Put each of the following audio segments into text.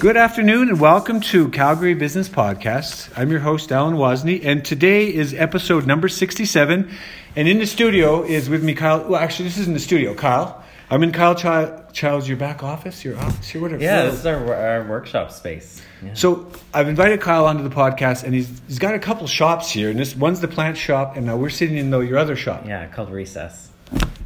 Good afternoon and welcome to Calgary Business Podcast. I'm your host, Alan Wozni, and today is episode number 67. And in the studio is with me, Kyle. Well, actually, this isn't the studio, Kyle. I'm in Kyle Ch- Child's, your back office, your office, here, whatever. Yeah, this is our, our workshop space. Yeah. So I've invited Kyle onto the podcast, and he's he's got a couple shops here, and this one's the plant shop, and now we're sitting in though your other shop. Yeah, called Recess.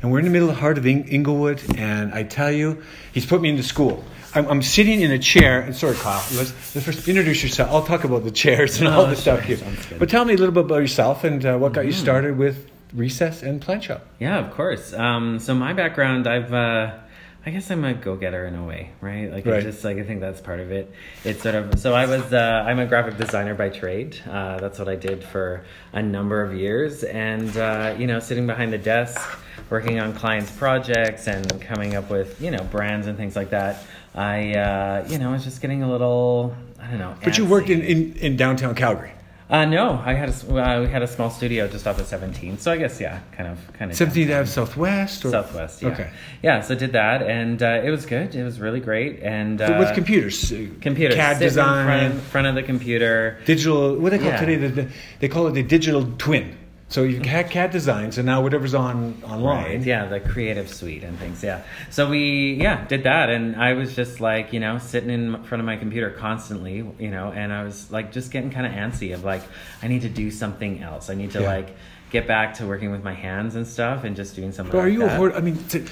And we're in the middle of the heart of Ing- Inglewood, and I tell you, he's put me into school. I'm, I'm sitting in a chair, and sorry, Kyle, let's, let's first introduce yourself. I'll talk about the chairs and No, all the stuff here. But tell me a little bit about yourself and uh, what got you started with Recess and Plant Shop. Yeah, of course. Um, so my background, I've, uh, I guess I'm a go-getter in a way, right? Like Right. I just like I think that's part of it. It's sort of so I was uh, I'm a graphic designer by trade. Uh, that's what I did for a number of years, and uh, you know, sitting behind the desk, working on clients' projects, and coming up with you know brands and things like that. I uh, you know was just getting a little I don't know. But you worked in, in, in downtown Calgary. Uh, no, I had a, uh, we had a small studio just off of 17. So I guess yeah, kind of kind of 17th Ave Southwest? Or? Southwest. Yeah. Okay. Yeah, so did that, and uh, it was good. It was really great, and uh, with computers. uh, computer CAD sit in design. front, front of the computer. digital what they call Yeah. today the, the, they call it the digital twin so you mm-hmm. had CAD designs and now whatever's on online Right. Yeah, the creative suite and things. Yeah. So we yeah did that, and I was just like you know sitting in front of my computer constantly, you know, and I was like just getting kind of antsy of like I need to do something else. I need to Yeah. like get back to working with my hands and stuff and just doing something. but are like you that. a hort- i mean t-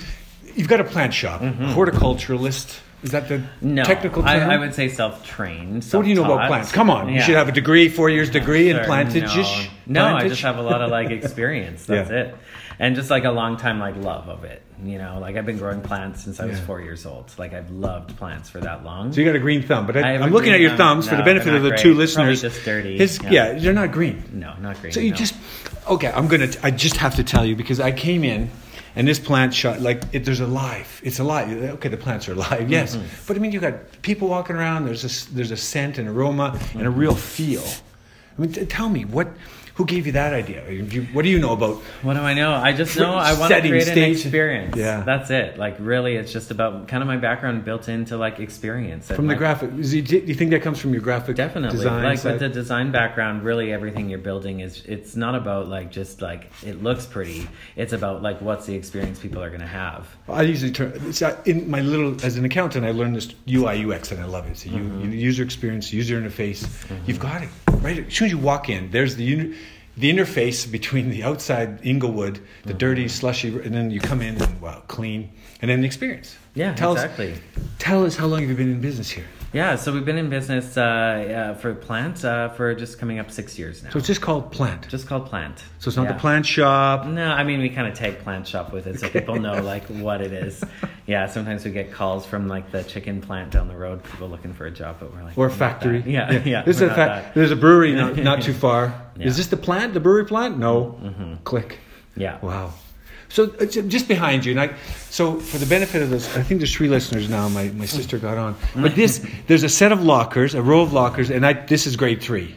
you've got a plant shop mm-hmm. horticulturalist is that the. No, technical I, term I would say self-trained. so what do you know about plants come on you should have a degree four years degree in Sure, plantage No, no I just have a lot of like experience. That's Yeah. it, and just like a long time like love of it. You know, like I've been growing plants since I was Yeah. four years old. Like I've loved plants for that long. so you got a green thumb but I, I I'm looking at your thumb. thumbs for the benefit of the two great. Probably listeners just dirty. his, Yeah. yeah. they're not green no, not green. So you no. just okay. I'm gonna. I just have to tell you because I came in, and this plant shot like it, there's alive. It's alive. Okay, the plants are alive. Yes, Mm-hmm. but I mean you got people walking around. There's a there's a scent and aroma and a real feel. I mean, t- tell me what. Who gave you that idea? You- What do you know about? What do I know? I just know I want to create an experience. Yeah. that's it. Like really, it's just about kind of my background built into like experience. From the like, graphic, do you think that comes from your graphic Definitely, design? like side? with the design background, really everything you're building is it's not about like just like it looks pretty. It's about like what's the experience people are going to have. I usually turn it's uh, in my little as an accountant. I learned this UI UX and I love it. So Mm-hmm. you user experience, user interface. You've got it right as soon as you walk in. There's the the interface between the outside Inglewood, the Mm-hmm. dirty slushy, and then you come in and wow, clean, and then the experience. Yeah, tell exactly. Us, tell us how long have you been in business here? Yeah, so we've been in business uh, uh, for Plant uh, for just coming up six years now. So it's just called Plant. just called Plant. so it's not Yeah. the plant shop. No, I mean we kind of tag plant shop with it so people know like what it is. Yeah, sometimes we get calls from like the chicken plant down the road, people looking for a job, but we're like Or a "We're not factory. that." Yeah, yeah. There's a fa- There's a brewery not, not too far. Yeah. Is this the plant? The brewery plant? No. Click. Yeah. Wow. So uh, just behind you, and I, so for the benefit of those, I think there's three listeners now. My, my sister got on, but this there's a set of lockers, a row of lockers, and I this is grade three.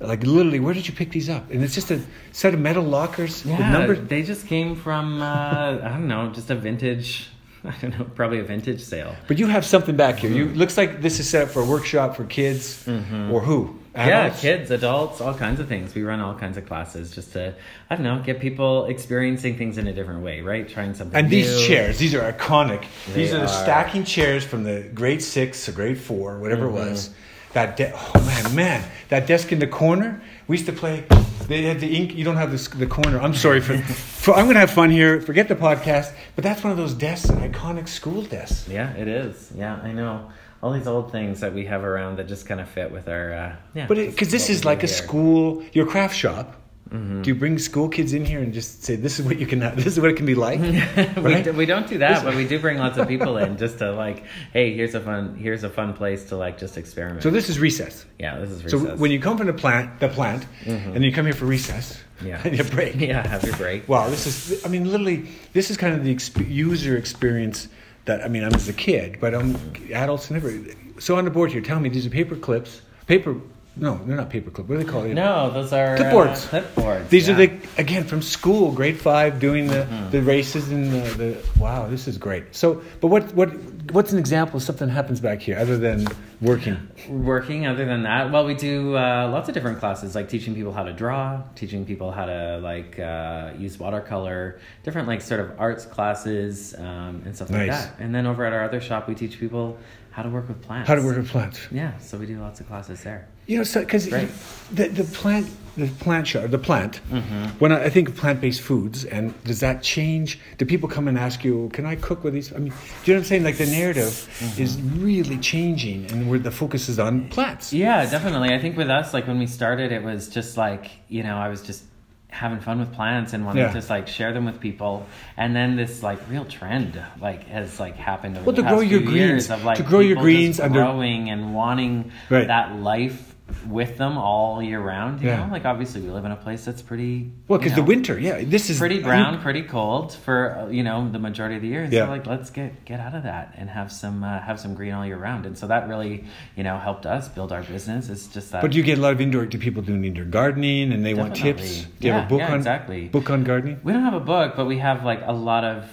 Like literally, where did you pick these up? And it's just a set of metal lockers Yeah, numbers. they just came from uh, I don't know, just a vintage. I don't know, probably a vintage sale. But you have something back here. You looks like this is set up for a workshop for kids or who? Adults? Yeah, kids, adults, all kinds of things. We run all kinds of classes just to I don't know, get people experiencing things in a different way, right? Trying something. And these chairs, these are iconic. these They are the stacking chairs from the grade six or grade four, whatever Mm-hmm. it was. That de- oh man, man, that desk in the corner. We used to play. They had the ink. You don't have this, the corner. I'm sorry for, for. I'm gonna have fun here. Forget the podcast. But that's one of those desks, an iconic school desk. Yeah, it is. Yeah, I know. All these old things that we have around that just kind of fit with our uh, yeah. But because this is like a school, your craft shop. Mm-hmm. Do you bring school kids in here and just say, "This is what you can. This is what it can be like"? we, do, we don't do that, but we do bring lots of people in just to like, hey, here's a fun, here's a fun place to like just experiment. So this is recess. yeah, this is recess. So when you come from the plant, the plant, and you come here for recess, yeah, and you break. yeah, have your break. Wow, this is. I mean, literally, this is kind of the exp- user experience that I mean, I'm as a kid, but I'm adults and everything. So on the board here, tell me these are paper clips, paper. No, they're not paper clip. What do they call it? No, those are Clipboards. Uh, clipboards. These yeah. are the again from school, grade five, doing the, Mm-hmm. the races and the, the. Wow, this is great. So, but what what what's an example of something that happens back here other than working? Working other than that, well, we do uh, lots of different classes, like teaching people how to draw, teaching people how to like uh, use watercolor, different like sort of arts classes um, and stuff like that. And then over at our other shop, we teach people how to work with plants. How to work with plants? Yeah, so we do lots of classes there. You know, so because Right. the the plant the plant shop the plant. Mm-hmm. When I, I think of plant based foods, and does that change? Do people come and ask you, "Can I cook with these?" I mean, do you know what I'm saying? Like the narrative Mm-hmm. is really changing, and where the focus is on plants. Yeah, definitely. I think with us, like when we started, it was just like you know, I was just having fun with plants and wanting Yeah. to just like share them with people. And then this like real trend like has like happened over Well, the to past grow your few years greens- of like to grow your greens under- growing and wanting Right. that life with them all year round. You Yeah. know, like obviously we live in a place that's pretty Well, you because the winter, yeah, this is pretty brown, pretty cold for you know the majority of the year. Yeah. So like let's get get out of that and have some uh, have some green all year round. And so that really you know helped us build our business. It's just that. But do you get a lot of indoor do people doing indoor gardening, and they want tips. Do you have a book yeah, on exactly. book on gardening? we don't have a book, but we have like a lot of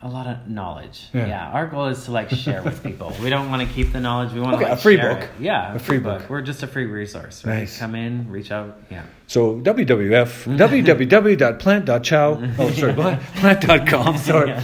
a lot of knowledge. Yeah. Yeah. our goal is to like share with people. We don't want to keep the knowledge. We want Okay, to like a free share book. it. Yeah, A free book. We're just a free resource. Right? Nice. Come in, reach out. Yeah. So wwf www.plant.chow oh sorry plant.com sorry Yeah.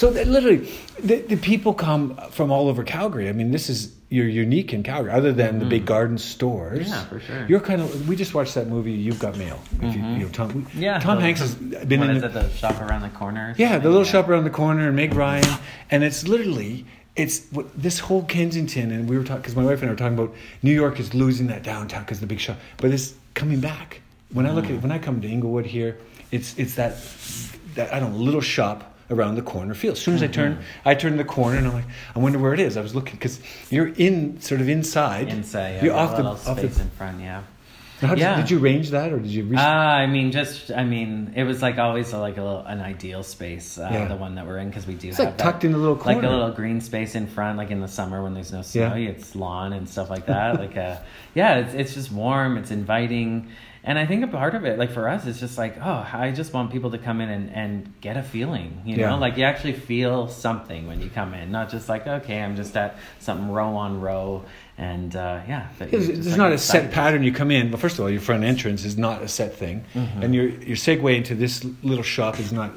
So that literally the, the people come from all over Calgary I mean this is you're unique in Calgary other than the big garden stores Mm-hmm. Yeah, for sure. you're kind of we just watched that movie You've Got Mail if you, you know Tom Mm-hmm. Yeah. Tom Hanks has been in is the, it, the shop around the corner. yeah the little shop around the corner and Meg Ryan and it's literally it's what this whole Kensington and we were talking because my wife and I were talking about New York is losing that downtown because the big shop but it's coming back when I look Mm. at when I come to Inglewood here it's it's that that I don't know little shop around the corner feel as soon as I turn Mm-hmm. I turn the corner and I'm like I wonder where it is I was looking because you're in sort of inside Inside, yeah, you're off a the little off space the in front. Yeah. how did, Yeah. did you arrange that or did you re- Uh, I mean, just I mean, it was like always like a little an ideal space, uh, Yeah. the one that we're in because we do It's have like that- tucked in a little like a little green space in front, like in the summer when there's no snow, Yeah. it's lawn and stuff like that. like uh yeah, it's it's just warm, it's inviting, and I think a part of it, like for us, it's just like oh, I just want people to come in and and get a feeling, you Yeah. know, like you actually feel something when you come in, not just like okay, I'm just at something row on row, and uh, yeah, There's, like, not a set pattern you come in. But first of all, your front entrance is not a set thing, Mm-hmm. and your your segue into this little shop is not.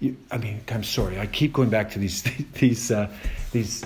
You, I mean, I'm sorry. I keep going back to these these uh, these.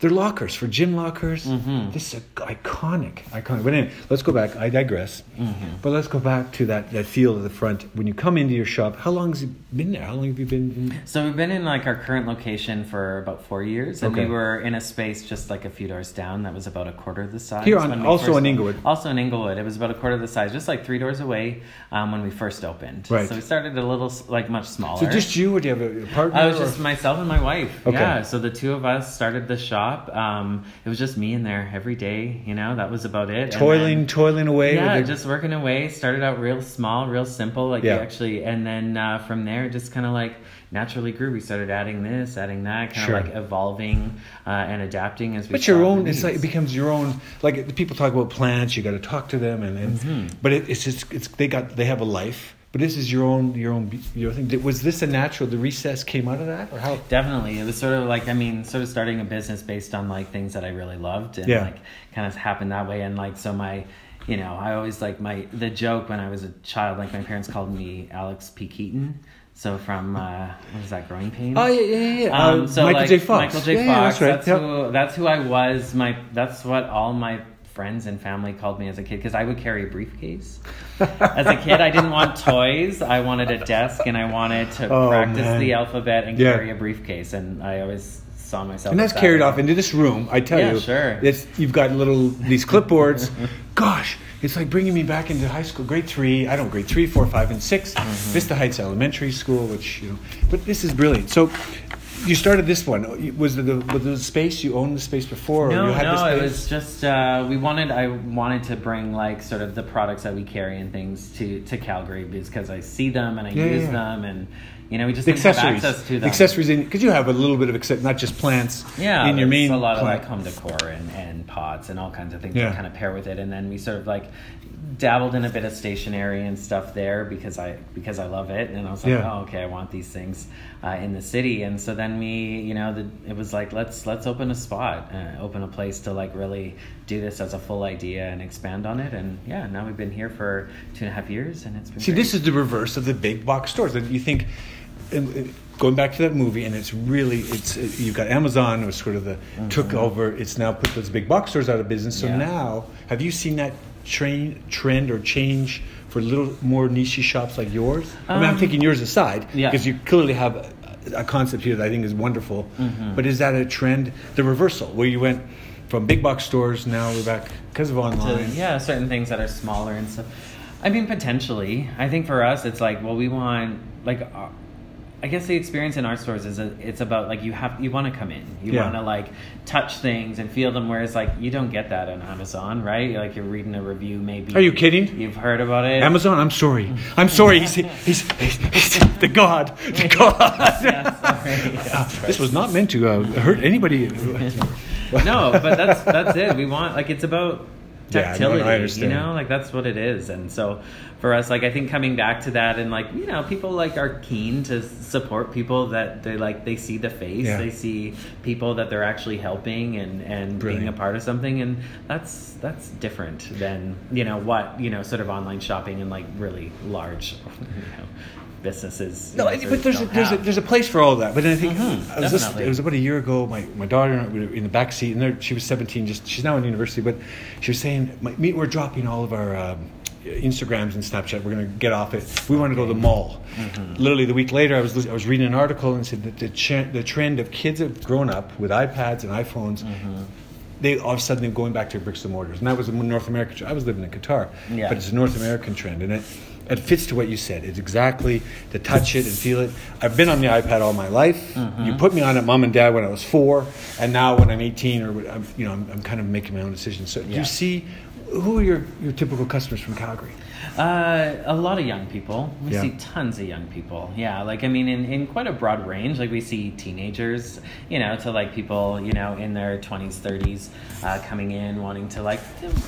They're lockers for gym lockers. Mm-hmm. This is a, iconic, iconic. But anyway, let's go back. I digress. Mm-hmm. But let's go back to that that feel of the front when you come into your shop. How long has it been there? How long have you been? In, So we've been in like our current location for about four years, and Okay. we were in a space just like a few doors down that was about a quarter of the size. Here on- also in Inglewood. Also in Inglewood, it was about a quarter of the size, just like three doors away um, when we first opened. Right. So we started a little like much smaller. so just you, or do you have a, a partner? I was or- just myself and my wife. Okay. Yeah. So the two of us started the shop. Um, it was just me in there every day. You know, that was about it. Toiling, then- toiling away. yeah, the- just working away. Started out real small, real simple, like Yeah. actually, and then uh, from there, just kind of like naturally grew. We started adding this, adding that, kind of Sure. like evolving uh, and adapting as we. But your own, it's like it becomes your own. Like people talk about plants, you got to talk to them, and, and Mm-hmm. but it, it's just it's they got they have a life. But this is your own your own your thing. Was this a natural? The recess came out of that, or how? Definitely, it was sort of like I mean, sort of starting a business based on like things that I really loved, and Yeah. like kind of happened that way. And like so, my, you know, I always like my the joke when I was a child. Like my parents called me Alex P. Keaton. So from uh, what is that? Growing pains. Oh yeah, yeah, yeah. Um, Uh, so Michael like, J. Fox. Michael J. Yeah, yeah, that's right. That's, Yep. who. That's who I was. My. That's what all my friends and family called me as a kid because I would carry a briefcase. as a kid, I didn't want toys. I wanted a desk and I wanted to Oh, practice man. the alphabet and Yeah. carry a briefcase. And I always saw myself. and that's that carried off into this room. I tell Yeah, you, sure. It's you've got little these clipboards. Gosh, it's like bringing me back into high school, grade three. I don't grade three, four, five, and 6 Mm-hmm. Vista Heights Elementary School, which you know. But this is brilliant. So. You started this one. Was the was the space you owned the space before? or No, you had no, the space? it was just uh, we wanted. I wanted to bring like sort of the products that we carry and things to to Calgary because I see them and I Yeah, use yeah. them and you know we just accessories, access to them. accessories because you have a little bit of access, not just plants. Yeah, in your main a lot of like home decor and, and pots and all kinds of things Yeah. that kind of pair with it. And then we sort of like dabbled in a bit of stationery and stuff there because I because I love it. And I was like, Yeah. oh, okay, I want these things uh, in the city. And so then we, you know, the, it was like let's let's open a spot, uh, open a place to like really do this as a full idea and expand on it. And yeah, now we've been here for two and a half years, and it's been See, great. this is the reverse of the big box stores. That you think, going back to that movie, and it's really it's uh, you've got Amazon was sort of the took over. It's now put those big box stores out of business. So Mm-hmm. Yeah. now, have you seen that train trend or change for little more niche shops like yours? I mean, I'm Um, taking yours aside yeah. because you clearly have a, a concept here that I think is wonderful. Mm-hmm. But is that a trend? The reversal, where you went from big box stores now we're back because of to, online. yeah, certain things that are smaller and stuff. I mean, potentially. I think for us, it's like, well, we want like. Uh, I guess the experience in art stores is a, it's about like you have you want to come in, you Yeah. want to like touch things and feel them. Whereas like you don't get that on Amazon, right? Like you're reading a review, maybe. Are you kidding? You've heard about it. Amazon, I'm sorry. I'm sorry. He's, he's, he's, he's the God. The God. Yeah. Yeah, this was not meant to uh, hurt anybody. no, but that's that's it. We want like it's about Yeah, no, tactility, you know, like that's what it is. And so for us, like I think coming back to that and like you know, people like are keen to support people that they like they see the face, Yeah. they see people that they're actually helping and and being a part of something, and that's that's different than you know what you know sort of online shopping and like really large you know businesses. No, know, but there's a, there's a, there's a place for all that. But then I think Mhm, I was definitely. it was about a year ago. My, my daughter and I were in the back seat, and there, she was 17. Just she's now in university, but she was saying, my, me, "We're dropping all of our um, Instagrams and Snapchat. We're going to get off it. We want to go to the mall." Mm-hmm. Literally the week later, I was I was reading an article and said that the ch- the trend of kids have grown up with iPads and iPhones. Mm-hmm. They all of a sudden they're going back to bricks and mortars, and that was a North American. trend. I was living in Qatar, Yeah. but it's a North American trend, and it it fits to what you said. It's exactly to touch it and feel it. I've been on the iPad all my life. Mm-hmm. You put me on it, mom and dad, when I was four, and now when I'm 18, or I'm, you know, I'm, I'm kind of making my own decisions. So, Yeah. you see who are your your typical customers from Calgary? Uh, a lot of young people. We Yeah. see tons of young people. Yeah, like I mean, in, in quite a broad range. Like we see teenagers, you know, to like people, you know, in their twenties, thirties, uh, coming in wanting to like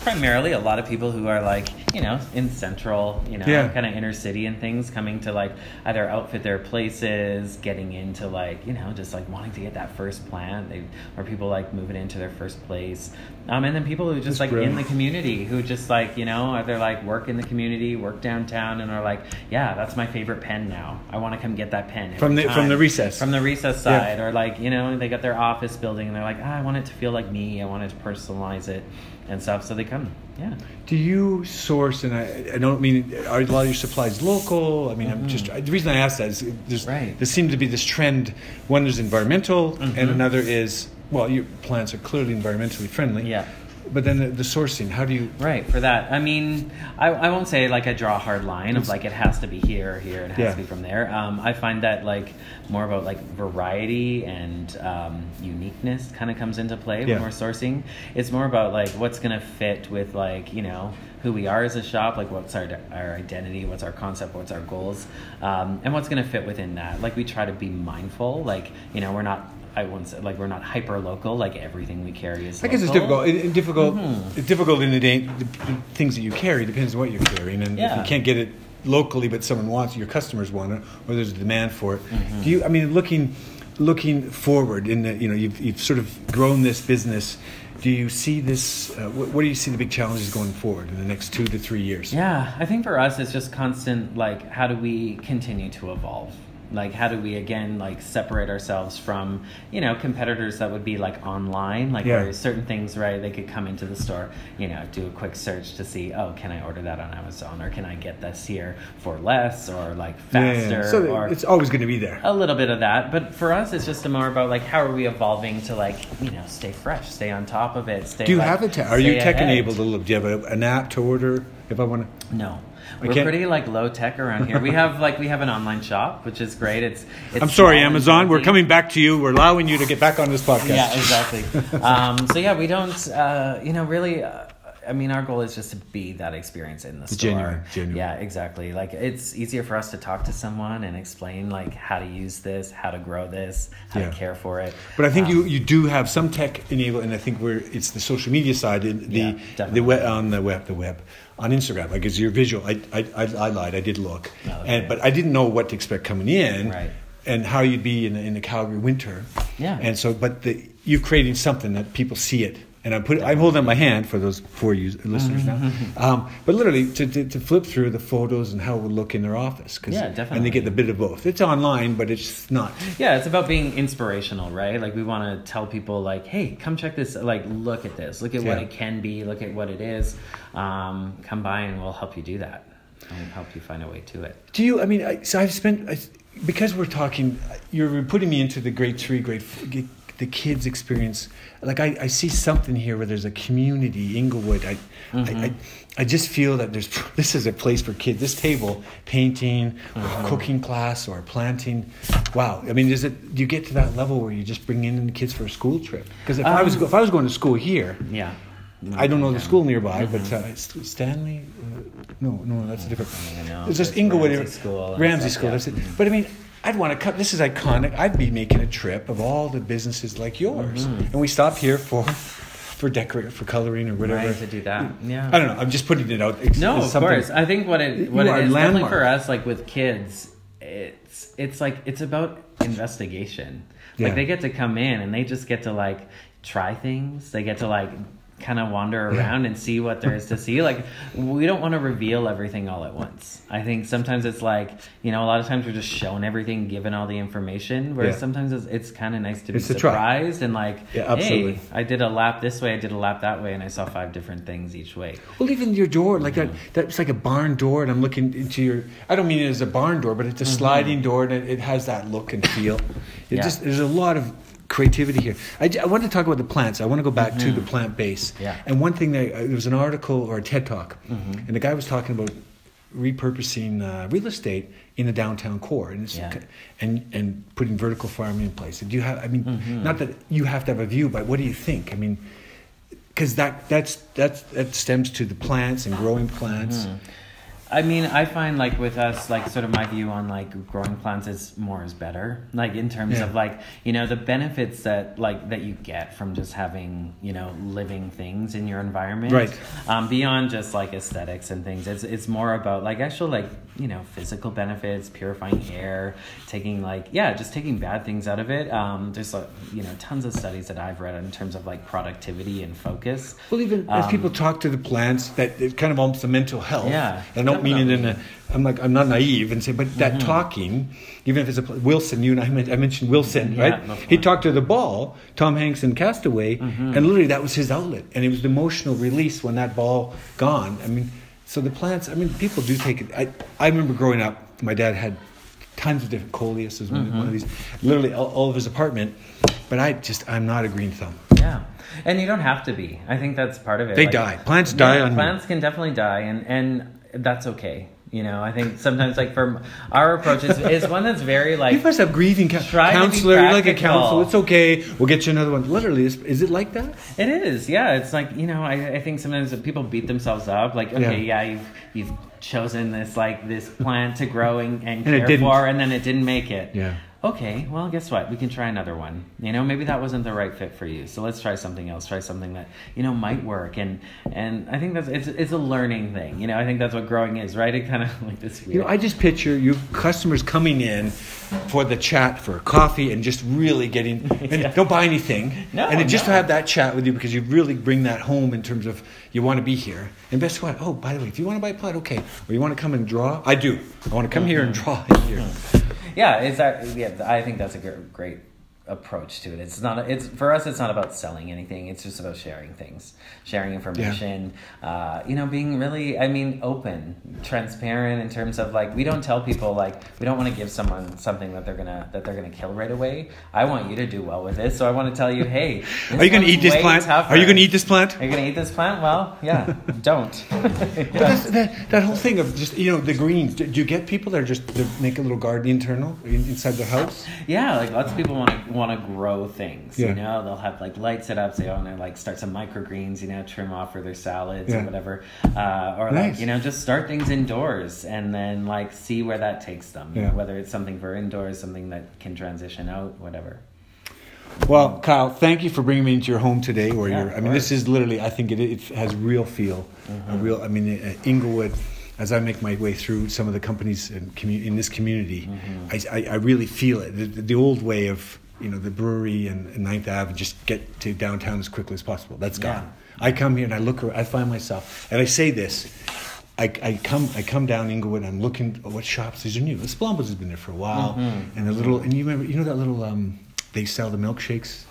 primarily a lot of people who are like, you know, in central, you know, Yeah. kind of inner city and things, coming to like either outfit their places, getting into like, you know, just like wanting to get that first plant, they, or people like moving into their first place, um, and then people who just That's like in the community who just like you know they're like work in the community work downtown and are like yeah that's my favorite pen now i want to come get that pen From the- from the recess. from the recess Yeah. side or like you know they got their office building and they're like ah, i want it to feel like me i want it to personalize it and stuff so they come yeah Do you source, and I, I don't mean, are a lot of your supplies local? I mean, I'm just, the reason I ask that is there's, Mm-hmm. Right. there seems to be this trend. One, there's environmental, Mhm. and another is, well, your plants are clearly environmentally friendly. Yeah. But then the, the sourcing, how do you, Right, for that. I mean, I, I won't say like I draw a hard line of like it has to be here or here, and it has Yeah. to be from there. Um, I find that like more about like variety and um, uniqueness kind of comes into play Yeah. when we're sourcing. It's more about like what's going to fit with like, you know, who we are as a shop, like what's our, our identity, what's our concept, what's our goals, um, and what's going to fit within that. Like we try to be mindful, like, you know, we're not. I wouldn't say like we're not hyper local. Like everything we carry is. I guess it's difficult. It, it difficult. Mhm. It's difficult in the, day, the, the things that you carry. Depends on what you're carrying, and if you can't get it locally, but someone wants it, your customers want it, or there's a demand for it. Mm-hmm. Do you? I mean, looking looking forward in the you know you've you've sort of grown this business. Do you see this? Uh, what, what do you see the big challenges going forward in the next two to three years? Yeah, I think for us it's just constant like how do we continue to evolve? Like how do we again like separate ourselves from, you know, competitors that would be like online, like Yeah. where certain things, right, they could come into the store, you know, do a quick search to see, oh, can I order that on Amazon or can I get this here for less or like Yeah, yeah, faster yeah. So or it's always going to be there. a little bit of that but for us it's just more about like how are we evolving to like you know stay fresh stay on top of it stay Do you like, have it? Are you tech ahead. enabled? A little? Do you have a, an app to order if I want to? No. I We're can't- pretty like low tech around here. We have like we have an online shop, which is great. It's, it's I'm sorry, Amazon. We're coming back to you. We're allowing you to get back on this podcast. Yeah, exactly. um, so yeah, we don't. Uh, you know, really. Uh, I mean, our goal is just to be that experience in the, The store. genuine- genuine. Yeah, exactly. Like it's easier for us to talk to someone and explain like how to use this, how to grow this, how Yeah. to care for it. But I think Um, you, you do have some tech enabled, and I think we're it's the social media side, in the Yeah, the web, on the web, the web, on Instagram. Like it's your visual. I I, I, I lied. I did look, Oh, okay. and but I didn't know what to expect coming in, Right. and how you'd be in the, in the Calgary winter. Yeah. And so, but the, you're creating something that people see it. And I'm put, I'm holding up my hand for those four listeners now. Um, but literally, to, to, to flip through the photos and how it would look in their office. 'cause- Yeah, definitely. And they get the bit of both. It's online, but it's not. Yeah, it's about being inspirational, right? Like we want to tell people, like, hey, come check this. Like, look at this. Look at what Yeah. it can be. Look at what it is. Um, come by, and we'll help you do that. And help you find a way to it. Do you? I mean, I, so I've spent I, because we're talking. You're putting me into the grade three, grade the kids' experience. Like I, I see something here where there's a community, Inglewood. I, I, I, I just feel that there's this is a place for kids. This table, painting, or cooking class, or planting. Wow. I mean, is it? Do you get to that level where you just bring in the kids for a school trip? Because if I was Um, if I was going to school here. Yeah. I don't know the school nearby, but uh, Stanley. Uh, no, no, that's a different. It's just Inglewood, Ramsay School Ramsay School. That's it. But I mean, I'd want to cut. This is iconic. I'd be making a trip of all the businesses like yours, Mm-hmm. and we stop here for for decorate for coloring or whatever. Right to do that. Yeah. I don't know. I'm just putting it out. It's, No, it's of course. I think what it what it a definitely for us, like with kids, it's it's like it's about investigation. Yeah. Like they get to come in and they just get to like try things. They get to like kind of wander around and see what there is to see. Like we don't want to reveal everything all at once. I think sometimes it's like you know a lot of times we're just shown everything, given all the information. Whereas Yeah. sometimes it's, it's kind of nice to be It's surprised and like, Yeah, absolutely. hey, I did a lap this way, I did a lap that way, and I saw five different things each way. Well, even your door, like that, that's like a barn door, and I'm looking into your. I don't mean it as a barn door, but it's a mm-hmm. sliding door, and it, it has that look and feel. It Yeah. just there's a lot of creativity here. I want to talk about the plants. I want to go back to the plant base. Yeah. And one thing that uh, there was an article or a TED talk, and the guy was talking about repurposing uh, real estate in the downtown core, and Yeah. and and putting vertical farming in place. And do you have? I mean, not that you have to have a view, but what do you think? I mean because that that's that's that stems to the plants and growing plants. I mean, I find like with us, like sort of my view on like growing plants is more is better. Like in terms Yeah. of like you know the benefits that like that you get from just having you know living things in your environment. Right. Um, beyond just like aesthetics and things, it's it's more about like actual like you know physical benefits, purifying air, taking like yeah, just taking bad things out of it. Um, there's like you know tons of studies that I've read in terms of like productivity and focus. Well, even as Um, people talk to the plants, that it's kind of almost a mental health. Yeah, I don't mean it in a. definitely. I'm like I'm not naive and say, but that Mm-hmm. talking, even if it's a Wilson, you and I, I mentioned Wilson, Yeah, right? no he talked to the ball, Tom Hanks in Castaway, Mm-hmm. and literally that was his outlet, and it was the emotional release when that ball gone. I mean, so the plants. I mean, people do take it. I I remember growing up, my dad had tons of different coleus was Mm-hmm. one of these, literally all, all of his apartment, but I just I'm not a green thumb. Yeah, and you don't have to be. I think that's part of it. They die. Plants die on me. Plants can definitely die, and and that's okay. You know, I think sometimes like for our approach is, is one that's very like You must have grieving ca- Try to be counselor. You're like a counselor. It's okay. We'll get you another one. Literally, is, is it like that? It is, yeah. It's like you know, I, I think sometimes people beat themselves up. Like, okay, Yeah. yeah, you've you've chosen this like this plant to grow and, and And care for, and then it didn't make it. Yeah. Okay, well, guess what? We can try another one. You know, maybe that wasn't the right fit for you. So let's try something else. Try something that you know might work. And and I think that's it's it's a learning thing. You know, I think that's what growing is, right? It kind of like this weird. You know, I just picture you customers coming in for the chat for coffee and just really getting and Yeah. don't buy anything. No, and just to have that chat with you because you really bring that home in terms of you want to be here. And guess what? Oh, by the way, if you want to buy a pot, okay. Or you want to come and draw? I do. I want to come mm-hmm. here and draw here. Mm-hmm. Yeah it's that yeah i think that's a great approach to it it's not it's for us it's not about selling anything it's just about sharing things sharing information uh, you know being really i mean open transparent in terms of like we don't tell people like we don't want to give someone something that they're gonna that they're gonna kill right away i want you to do well with this so i want to tell you hey Are you going to eat this plant? tougher. Are you going to eat this plant? are you gonna eat this plant well yeah don't But that, that whole thing of just you know the greens. Do, do you get people that are just they make a little garden internal inside their house? Yeah, like lots of people want to want to grow things. Yeah. You know, they'll have like lights set up. They want to like start some microgreens. You know, trim off for their salads Yeah. or whatever. Uh, or Nice. like you know, just start things indoors and then like see where that takes them. you know, whether it's something for indoors, something that can transition out, whatever. Well, Kyle, thank you for bringing me into your home today. Or Yeah, your, I mean, this is literally. I think it, it has real feel, a real. I mean, uh, Inglewood. As I make my way through some of the companies in, commu- in this community, I, I, I really feel it. The, the old way of you know the brewery and, and Ninth Ave, and just get to downtown as quickly as possible. That's Yeah. gone. I come here and I look. I find myself, and I say this. I, I come I come down Inglewood. I'm looking at what shops these are new. The Spolumbo's has been there for a while, Mm-hmm. and the little and you remember you know that little um, they sell the milkshakes.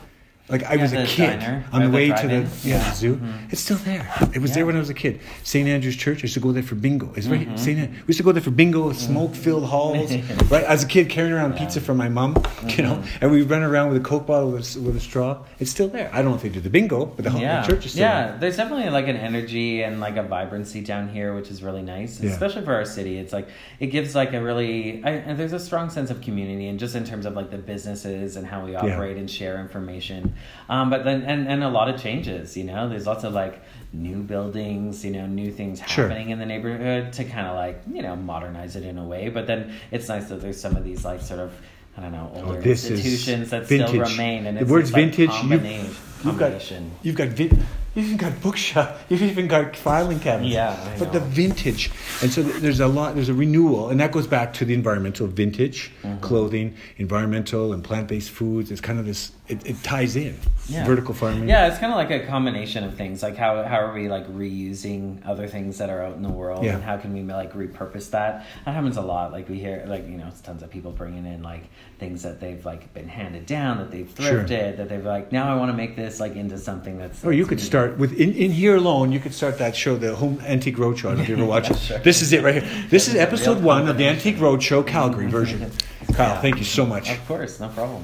Like I Yeah, was a kid diner, on the the way to the yeah, the Yeah. zoo. Mhm. It's still there. It was there when I was a kid. St Andrew's Church. I used to go there for bingo. It's right. Mm-hmm. St. An- we used to go there for bingo, smoke-filled halls. right as a kid, carrying around pizza from my mom. You know, Mm-hmm. and we run around with a coke bottle with a, with a straw. It's still there. I don't know if they do the bingo, but the, whole- the church is still there. yeah, there. there's definitely like an energy and like a vibrancy down here, which is really nice, Yeah. especially for our city. It's like it gives like a really I, there's a strong sense of community, and just in terms of like the businesses and how we operate and share information. Um, but then and and a lot of changes. You know, there's lots of like new buildings, you know, new things Sure. happening in the neighborhood to kind of like you know modernize it in a way. But then it's nice that there's some of these like sort of. I don't know, older Oh, institutions that still remain, and The it's word's like, vintage, combination. You've got combination. you've got vin- you've even got bookshop. You've even got filing cabinets. Yeah, I but the vintage, and so there's a lot. There's a renewal, and that goes back to the environmental vintage Mm-hmm. clothing, environmental and plant-based foods. It's kind of this. It, it ties in Yeah. vertical farming. Yeah, it's kind of like a combination of things. Like how how are we like reusing other things that are out in the world, Yeah. and how can we like repurpose that? That happens a lot. Like we hear like you know tons of people bringing in like things that they've like been handed down that they've Sure. thrifted that they've like now I want to make this like into something that's. Or you that's could neat. start with in, in here alone. You could start that show, the Home Antique Roadshow. I if you ever watch it. sure. This is it right here. This is That is a episode one of the Antique Roadshow Calgary version. Kyle, Yeah. thank you so much. Of course, no problem.